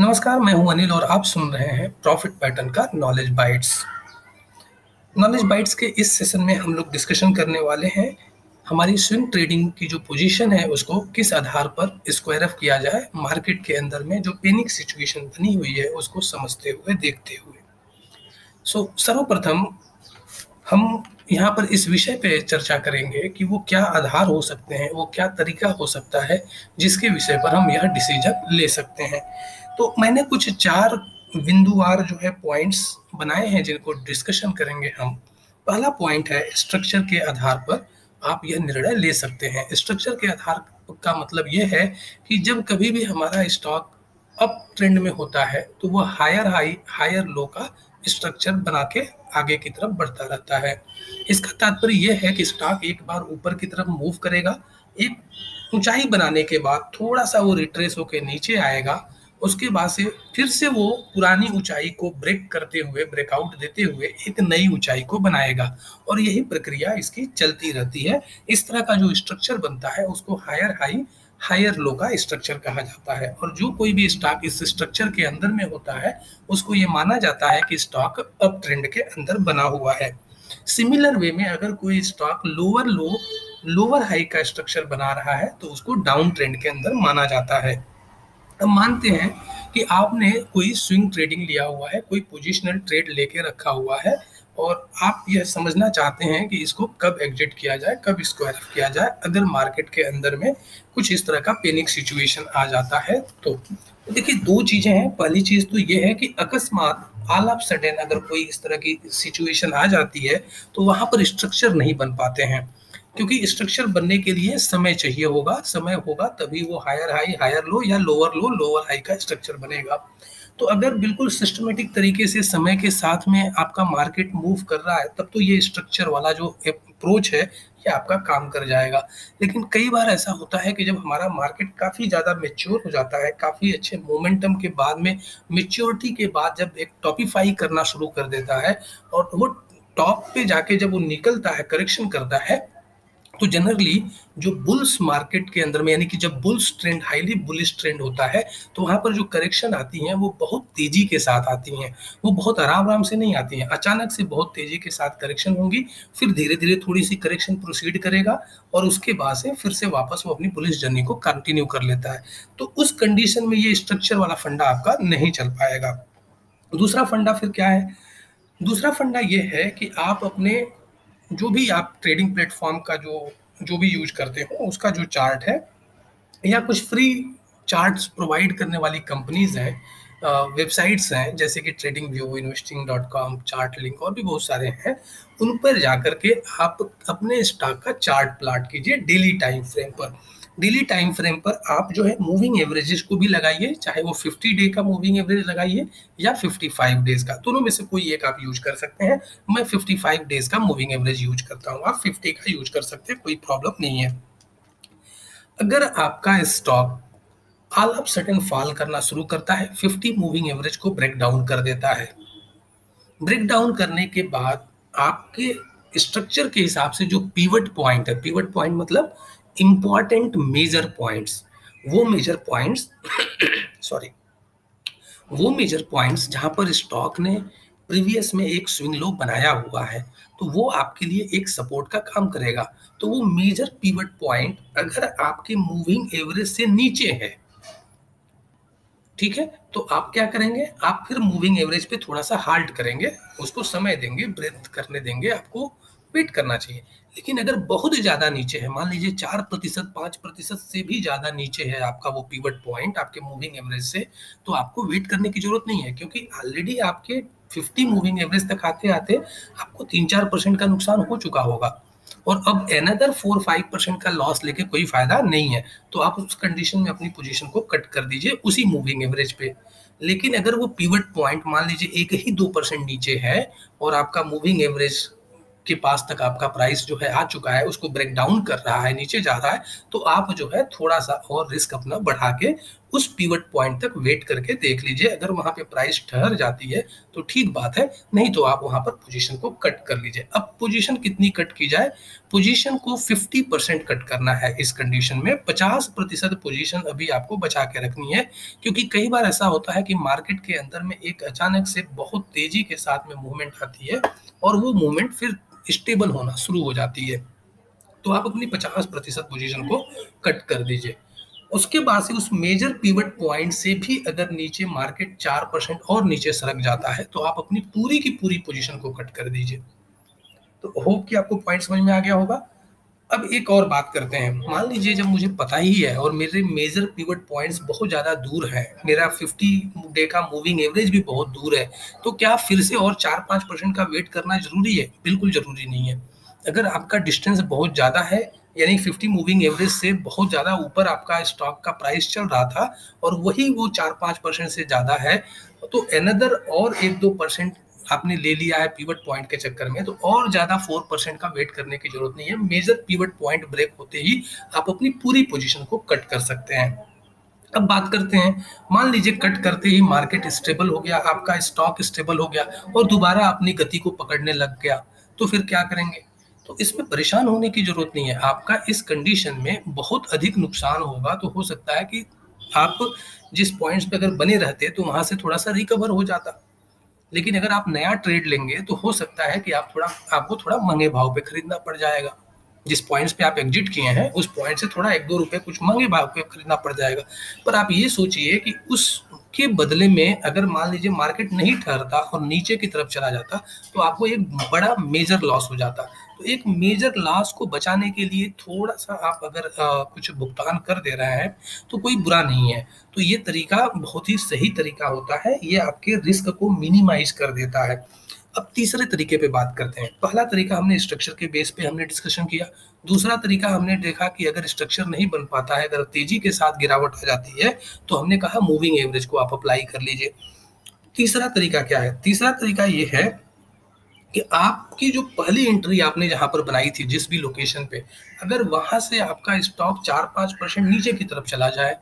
नमस्कार मैं हूँ अनिल और आप सुन रहे हैं प्रॉफिट पैटर्न का नॉलेज बाइट्स नॉलेज बाइट्स के इस सेशन में हम लोग डिस्कशन करने वाले हैं हमारी स्विंग ट्रेडिंग की जो पोजीशन है उसको किस आधार पर स्क्वायर ऑफ़ किया जाए मार्केट के अंदर में जो पेनिक सिचुएशन बनी हुई है उसको समझते हुए देखते हुए। सो so, सर्वप्रथम हम यहाँ पर इस विषय पे चर्चा करेंगे कि वो क्या आधार हो सकते हैं, वो क्या तरीका हो सकता है, जिसके विषय पर हम यह डिसीज़न ले सकते हैं। तो मैंने कुछ चार बिंदुवार जो है पॉइंट्स बनाए हैं जिनको डिस्कशन करेंगे हम। पहला पॉइंट है स्ट्रक्चर के आधार पर आप यह निर्णय ले सकते हैं। स्ट्रक्चर के आधार का मतलब यह है कि जब कभी भी हमारा स्टॉक अप ट्रेंड में होता है तो वह हायर हाई हायर लो का स्ट्रक्चर बना के आगे की तरफ़ बढ़ता रहता है। इसका तात्पर्य यह है कि स्टॉक एक बार ऊपर की तरफ़ मूव करेगा। एक ऊंचाई बनाने के बाद थोड़ा सा वो रिट्रेस होकर नीचे आएगा। उसके बाद से फिर से वो पुरानी ऊंचाई को ब्रेक करते हुए ब्रेकआउट देते हुए एक नई ऊंचाई को बनाएगा। और यही प्रक्रिया इसकी चलती रहती है। इस तरह का जो स्ट्रक्चर बनता है, उसको हायर हाई हायर लो का स्ट्रक्चर कहा जाता है। और जो कोई भी स्टॉक इस स्ट्रक्चर के अंदर में होता है, उसको ये माना जाता है कि स्टॉक अप ट्रेंड के अंदर बना हुआ है। सिमिलर वे में अगर कोई stock lower low lower high का स्ट्रक्चर बना रहा है तो उसको डाउन ट्रेंड के अंदर माना जाता है। अब मानते हैं कि आपने कोई स्विंग ट्रेडिंग लिया हुआ है, कोई पोजिशनल ट्रेड लेके रखा हुआ है और आप यह समझना चाहते हैं कि इसको कब एग्जिट किया जाए, कब इसको स्क्वायर किया जाए, अगर मार्केट के अंदर में कुछ इस तरह का पेनिक सिचुएशन आ जाता है तो। देखिए, दो चीज़ें हैं। पहली चीज़ तो ये है कि अकस्मात ऑल ऑफ़ सडन अगर कोई इस तरह की सिचुएशन आ जाती है तो वहाँ पर स्ट्रक्चर नहीं बन पाते हैं। क्योंकि स्ट्रक्चर बनने के लिए समय चाहिए होगा। समय होगा तभी वो हायर हाई हायर लो या लोअर लो लोअर हाई का स्ट्रक्चर बनेगा। तो अगर बिल्कुल सिस्टमेटिक तरीके से समय के साथ में आपका मार्केट मूव कर रहा है, तब तो ये स्ट्रक्चर वाला जो अप्रोच है, ये आपका काम कर जाएगा। लेकिन कई बार ऐसा होता है कि जब हमारा मार्केट काफ़ी ज़्यादा मेच्योर हो जाता है, काफ़ी अच्छे मोमेंटम के बाद में मेच्योरिटी के बाद जब एक टॉपिफाई करना शुरू कर देता है, और वो टॉप पे जाके जब वो निकलता है करेक्शन करता है तो जनरली जो बुल्स मार्केट के अंदर में, यानी कि जब bulls trend highly bullish trend होता है तो वहाँ पर जो करेक्शन आती हैं, वो बहुत तेज़ी के साथ आती हैं। वो बहुत आराम आराम से नहीं आती हैं। अचानक से बहुत तेज़ी के साथ करेक्शन होंगी, फिर धीरे धीरे थोड़ी सी करेक्शन प्रोसीड करेगा और उसके बाद से फिर से वापस वो अपनी पुलिस जर्नी को कंटिन्यू कर लेता है। तो उस कंडीशन में ये स्ट्रक्चर वाला फंडा आपका नहीं चल पाएगा। दूसरा फंडा फिर क्या है? दूसरा फंडा ये है कि आप अपने जो भी आप ट्रेडिंग प्लेटफॉर्म का जो जो भी यूज़ करते हो, उसका जो चार्ट है, या कुछ फ्री चार्ट्स प्रोवाइड करने वाली कंपनीज़ हैं वेबसाइट्स हैं, जैसे कि trading view investing dot com chart link और भी बहुत सारे हैं, उन पर जाकर के आप अपने स्टॉक का चार्ट प्लाट कीजिए डेली टाइम फ्रेम पर। डेली टाइम फ्रेम पर आप जो है मूविंग एवरेजेस को भी लगाइए, चाहे वो 50 डे का मूविंग एवरेज लगाइए या 55 डेज़ का। दोनों में से कोई एक आप यूज़ कर सकते हैं। मैं 55 डेज़ का मूविंग एवरेज यूज़ करता हूँ। आप 50 का यूज़ कर सकते हैं, कोई प्रॉब्लम नहीं है। अगर आपका stock all of sudden fall करना शुरू करता है 50 मूविंग एवरेज को ब्रेक डाउन कर देता है। ब्रेक डाउन करने के बाद आपके स्ट्रक्चर के हिसाब से जो पीवट पॉइंट है, पीवट पॉइंट मतलब इंपॉर्टेंट मेजर पॉइंट्स वो मेजर पॉइंट्स सॉरी वो मेजर पॉइंट्स जहाँ पर स्टॉक ने प्रीवियस में एक स्विंग लो बनाया हुआ है तो वो आपके लिए एक सपोर्ट का काम करेगा। तो वो मेजर पीवट पॉइंट अगर आपके मूविंग एवरेज से नीचे है, ठीक है? तो आप क्या करेंगे? आप फिर मूविंग एवरेज पे थोड़ा सा हाल्ट करेंगे, उसको समय देंगे ब्रेथ करने देंगे, आपको वेट करना चाहिए। लेकिन अगर बहुत ज़्यादा नीचे है, मान लीजिए चार प्रतिशत, पाँच प्रतिशत से भी ज़्यादा नीचे है आपका वो पीवट पॉइंट आपके मूविंग एवरेज से तो आपको वेट करने की ज़रूरत नहीं है, क्योंकि ऑलरेडी आपके 50 मूविंग एवरेज तक आते आते आपको तीन चार परसेंट का नुकसान हो चुका होगा। और अब एनदर फोर फाइव परसेंट का लॉस लेके कोई फ़ायदा नहीं है तो आप उस कंडीशन में अपनी पोजीशन को कट कर दीजिए उसी मूविंग एवरेज पे। लेकिन अगर वो पीवट पॉइंट मान लीजिए एक ही दो परसेंट नीचे है और आपका मूविंग एवरेज के पास तक आपका प्राइस जो है आ चुका है, उसको ब्रेक डाउन कर रहा है, नीचे जा रहा है तो आप जो है थोड़ा सा और रिस्क अपना बढ़ा के उस पीवट पॉइंट तक वेट करके देख लीजिए। अगर वहाँ पे प्राइस ठहर जाती है तो ठीक बात है। नहीं तो आप वहाँ पर पोजीशन को कट कर लीजिए। अब पोजीशन कितनी कट की जाए? पोजीशन को 50 परसेंट कट करना है इस कंडीशन में। 50 प्रतिशत पोजीशन अभी आपको बचा के रखनी है। क्योंकि कई बार ऐसा होता है कि मार्केट के अंदर में एक अचानक से बहुत तेज़ी के साथ में मूवमेंट आती है और वो मूवमेंट फिर स्टेबल होना शुरू हो जाती है। तो आप अपनी 50 प्रतिशत पोजिशन को कट कर दीजिए। उसके बाद से उस मेजर पीवट पॉइंट से भी अगर नीचे मार्केट चार परसेंट और नीचे सरक जाता है तो आप अपनी पूरी की पूरी पोजीशन को कट कर दीजिए। तो होप कि आपको पॉइंट समझ में आ गया होगा। अब एक और बात करते हैं। मान लीजिए जब मुझे पता ही है और मेरे मेजर पीवट पॉइंट्स बहुत ज़्यादा दूर है, मेरा 50 डे का मूविंग एवरेज भी बहुत दूर है तो क्या फिर से और चार पाँच परसेंट का वेट करना ज़रूरी है? बिल्कुल ज़रूरी नहीं है। अगर आपका डिस्टेंस बहुत ज़्यादा है यानी 50 मूविंग एवरेज से बहुत ज़्यादा ऊपर आपका स्टॉक का प्राइस चल रहा था और वही वो चार पाँच परसेंट से ज़्यादा है। तो एनदर और एक दो परसेंट आपने ले लिया है पीवट पॉइंट के चक्कर में तो और ज़्यादा फोर परसेंट का वेट करने की ज़रूरत नहीं है। मेजर पीवट पॉइंट ब्रेक होते ही आप अपनी पूरी पोजीशन को कट कर सकते हैं। अब बात करते हैं, मान लीजिए कट करते ही मार्केट स्टेबल हो गया, आपका स्टॉक स्टेबल हो गया और दोबारा अपनी गति को पकड़ने लग गया तो फिर क्या करेंगे? तो इसमें परेशान होने की ज़रूरत नहीं है। आपका इस कंडीशन में बहुत अधिक नुकसान होगा तो हो सकता है कि आप जिस पॉइंट्स पे अगर बने रहते तो वहाँ से थोड़ा सा रिकवर हो जाता। लेकिन अगर आप नया ट्रेड लेंगे तो हो सकता है कि आप थोड़ा, आपको थोड़ा महँगे भाव पे खरीदना पड़ जाएगा। जिस पॉइंट्स पे आप एग्जिट किए हैं, उस पॉइंट से थोड़ा एक दो रुपए कुछ महँगे भाव पे खरीदना पड़ जाएगा। पर आप ये सोचिए कि उसके बदले में अगर मान लीजिए मार्केट नहीं ठहरता और नीचे की तरफ़ चला जाता तो आपको एक बड़ा मेजर लॉस हो जाता। तो एक मेजर लॉस को बचाने के लिए थोड़ा सा आप अगर आ, कुछ भुगतान कर दे रहे हैं तो कोई बुरा नहीं है। तो ये तरीका बहुत ही सही तरीका होता है। ये आपके रिस्क को मिनिमाइज कर देता है। अब तीसरे तरीके पे बात करते हैं। पहला तरीका हमने स्ट्रक्चर के बेस पे हमने डिस्कशन किया। दूसरा तरीका हमने देखा कि अगर स्ट्रक्चर नहीं बन पाता है अगर तेज़ी के साथ गिरावट आ जाती है तो हमने कहा मूविंग एवरेज को आप अप्लाई कर लीजिए। तीसरा तरीका क्या है? तीसरा तरीका ये है कि आपकी जो पहली एंट्री आपने जहाँ पर बनाई थी जिस भी लोकेशन पे, अगर वहाँ से आपका स्टॉक चार पाँच परसेंट नीचे की तरफ़ चला जाए,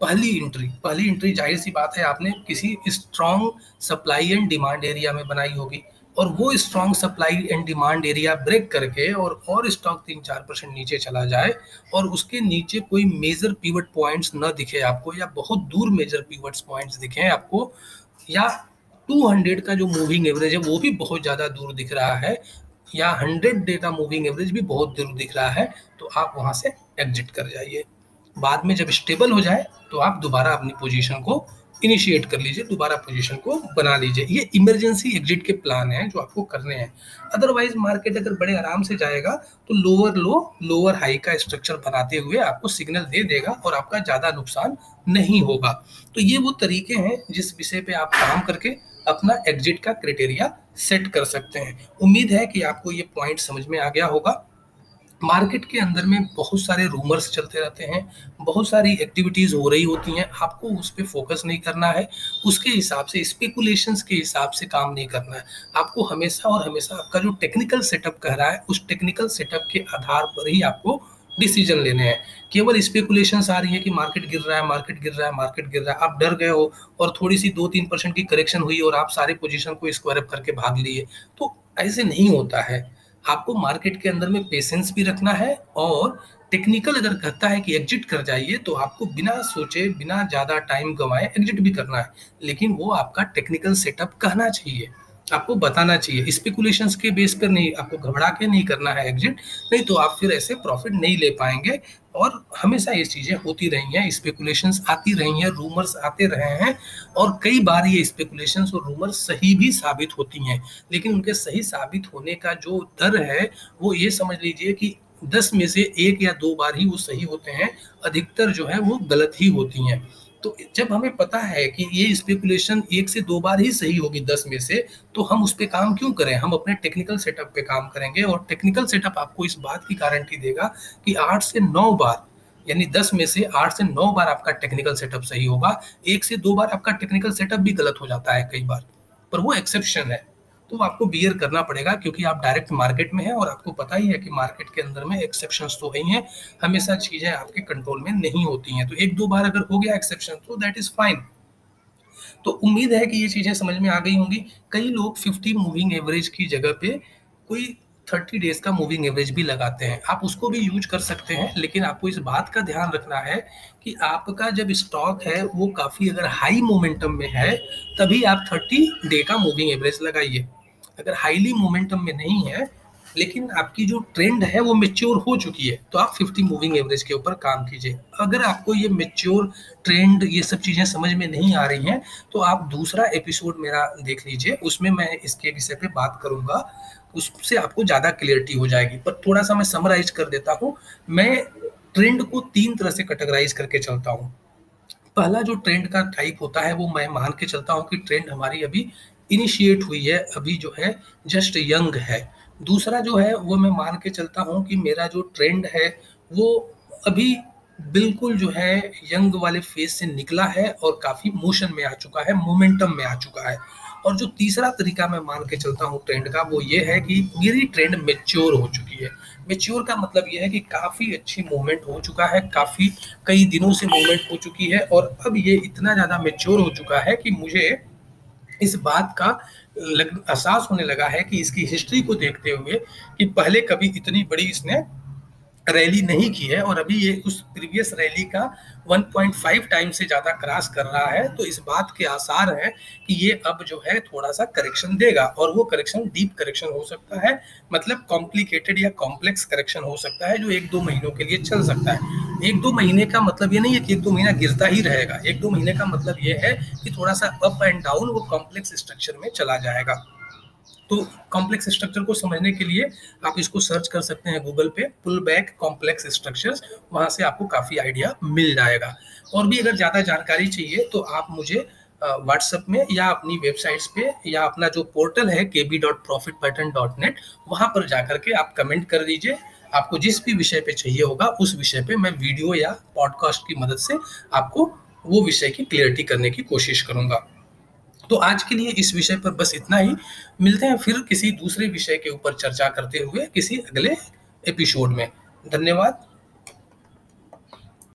पहली एंट्री पहली एंट्री ज़ाहिर सी बात है आपने किसी strong supply and demand area में बनाई होगी और वो strong supply and demand area break करके और और स्टॉक तीन चार परसेंट नीचे चला जाए और उसके नीचे कोई मेजर पीवट पॉइंट्स न दिखे आपको या बहुत दूर मेजर पीवट पॉइंट्स दिखे आपको या 200 का जो मूविंग एवरेज है, वो भी बहुत ज़्यादा दूर दिख रहा है। या 100 डे का मूविंग एवरेज भी बहुत दूर दिख रहा है तो आप वहाँ से एग्जिट कर जाइए। बाद में जब स्टेबल हो जाए तो आप दोबारा अपनी पोजीशन को इनिशिएट कर लीजिए, दोबारा पोजीशन को बना लीजिए। ये इमरजेंसी एग्जिट के प्लान हैं जो आपको करने हैं। अदरवाइज़ मार्केट अगर बड़े आराम से जाएगा तो लोअर लो लोअर हाई का स्ट्रक्चर बनाते हुए आपको सिग्नल दे देगा और आपका ज़्यादा नुकसान नहीं होगा। तो ये वो तरीके हैं जिस विषय पे आप काम करके अपना एग्जिट का क्राइटेरिया सेट कर सकते हैं। उम्मीद है कि आपको ये पॉइंट समझ में आ गया होगा। मार्केट के अंदर में बहुत सारे रूमर्स चलते रहते हैं। बहुत सारी एक्टिविटीज़ हो रही होती हैं। आपको उस पर फोकस नहीं करना है। उसके हिसाब से स्पेकुलेशंस के हिसाब से काम नहीं करना है। आपको हमेशा और हमेशा आपका जो टेक्निकल सेटअप कह रहा है, उस टेक्निकल सेटअप के आधार पर ही आपको डिसीज़न लेने हैं। केवल स्पेकुलेशन आ रही है कि मार्केट गिर रहा है मार्केट गिर रहा है मार्केट गिर रहा है। आप डर गए हो और थोड़ी सी दो तीन परसेंट की करेक्शन हुई और आप सारे पोजीशन को स्क्वायर अप करके भाग लिए। तो ऐसे नहीं होता है। आपको मार्केट के अंदर में पेशेंस भी रखना है और टेक्निकल अगर कहता है कि एग्जिट कर जाइए तो आपको बिना सोचे, बिना ज़्यादा टाइम गंवाए एग्जिट भी करना है। लेकिन वो आपका टेक्निकल सेटअप कहना चाहिए। आपको बताना चाहिए। स्पेकुलेशन के बेस पर नहीं, आपको घबरा के नहीं करना है एग्जिट नहीं तो आप फिर ऐसे प्रॉफिट नहीं ले पाएँगे और हमेशा ये चीज़ें होती रही हैं स्पेकुलेशन आती रही हैं रूमर्स आते रहे हैं और कई बार ये स्पेकुलेशन और रूमर्स सही भी साबित होती हैं। लेकिन उनके सही साबित होने का जो दर है, वो ये समझ लीजिए कि दस में से एक या दो बार ही वो सही होते हैं, अधिकतर जो है वो गलत ही होती हैं। तो जब हमें पता है कि ये स्पेकुलेशन एक से दो बार ही सही होगी दस में से तो हम उस पर काम क्यों करें? हम अपने टेक्निकल सेटअप पे काम करेंगे और टेक्निकल सेटअप आपको इस बात की गारंटी देगा कि आठ से नौ बार, यानी दस में से आठ से नौ बार आपका टेक्निकल सेटअप सही होगा। एक से दो बार आपका टेक्निकल सेटअप भी गलत हो जाता है कई बार, पर वो एक्सेप्शन है। तो आपको बियर करना पड़ेगा क्योंकि आप डायरेक्ट मार्केट में हैं और आपको पता ही है कि मार्केट के अंदर में एक्सेप्शन तो है ही हमेशा चीज़ें आपके कंट्रोल में नहीं होती हैं। तो एक दो बार अगर हो गया एक्सेप्शन तो दैट इज़ फाइन तो उम्मीद है कि ये चीज़ें समझ में आ गई होंगी। कई लोग 50 मूविंग एवरेज की जगह पे कोई 30 डेज़ का मूविंग एवरेज भी लगाते हैं। आप उसको भी यूज़ कर सकते हैं, लेकिन आपको इस बात का ध्यान रखना है कि आपका जब स्टॉक है, वो काफ़ी अगर हाई मोमेंटम में है, तभी आप 30 डे का मूविंग एवरेज लगाइए। अगर हाईली मोमेंटम में नहीं है लेकिन आपकी जो ट्रेंड है वो मेच्योर हो चुकी है। तो आप 50 मूविंग एवरेज के ऊपर काम कीजिए। अगर आपको ये मेच्योर ट्रेंड ये सब चीज़ें समझ में नहीं आ रही हैं तो आप दूसरा एपिसोड मेरा देख लीजिए। उसमें मैं इसके विषय पे बात करूँगा। उससे आपको ज़्यादा क्लियरिटी हो जाएगी। पर थोड़ा सा मैं समराइज कर देता हूँ। मैं ट्रेंड को तीन तरह से कैटेगराइज करके चलता हूँ। पहला जो ट्रेंड का टाइप होता है, वो मैं मान के चलता हूँ कि ट्रेंड हमारी अभी इनिशिएट हुई है, अभी जो है जस्ट यंग है। दूसरा जो है, वो मैं मान के चलता हूँ कि मेरा जो ट्रेंड है, वो अभी बिल्कुल जो है, यंग वाले फ़ेज़ से निकला है और काफ़ी मोशन में आ चुका है मोमेंटम में आ चुका है। और जो तीसरा तरीका मैं मान के चलता हूँ ट्रेंड का, वो ये है कि मेरी ट्रेंड मेच्योर हो चुकी है। मेच्योर का मतलब ये है कि काफ़ी अच्छी मूवमेंट हो चुका है, काफ़ी कई दिनों से मूवमेंट हो चुकी है और अब ये इतना ज़्यादा मेच्योर हो चुका है कि मुझे इस बात का एहसास होने लगा है कि इसकी हिस्ट्री को देखते हुए कि पहले कभी इतनी बड़ी इसने रैली नहीं की है और अभी ये उस प्रीवियस रैली का 1.5 टाइम से ज़्यादा क्रॉस कर रहा है तो इस बात के आसार है कि ये अब जो है थोड़ा सा करेक्शन देगा और वो करेक्शन डीप करेक्शन हो सकता है मतलब कॉम्प्लिकेटेड या कॉम्प्लेक्स करेक्शन हो सकता है, जो एक दो महीनों के लिए चल सकता है। एक दो महीने का मतलब ये नहीं है कि एक दो महीना गिरता ही रहेगा, एक दो महीने का मतलब ये है कि थोड़ा सा अप एंड डाउन वो कॉम्प्लेक्स स्ट्रक्चर में चला जाएगा। तो कॉम्प्लेक्स स्ट्रक्चर को समझने के लिए आप इसको सर्च कर सकते हैं गूगल पे पुल बैक कॉम्प्लेक्स स्ट्रक्चर्स वहाँ से आपको काफ़ी आइडिया मिल जाएगा। और भी अगर ज़्यादा जानकारी चाहिए तो आप मुझे व्हाट्सएप में या अपनी वेबसाइट्स पे या अपना जो पोर्टल है के B dot profit pattern dot net वहाँ पर जाकर के आप कमेंट कर दीजिए। आपको जिस भी विषय पे चाहिए होगा, उस विषय पे मैं वीडियो या पॉडकास्ट की मदद से आपको वो विषय की क्लियरिटी करने की कोशिश करूँगा। तो आज के लिए इस विषय पर बस इतना ही। मिलते हैं फिर किसी दूसरे विषय के ऊपर चर्चा करते हुए किसी अगले एपिसोड में। धन्यवाद।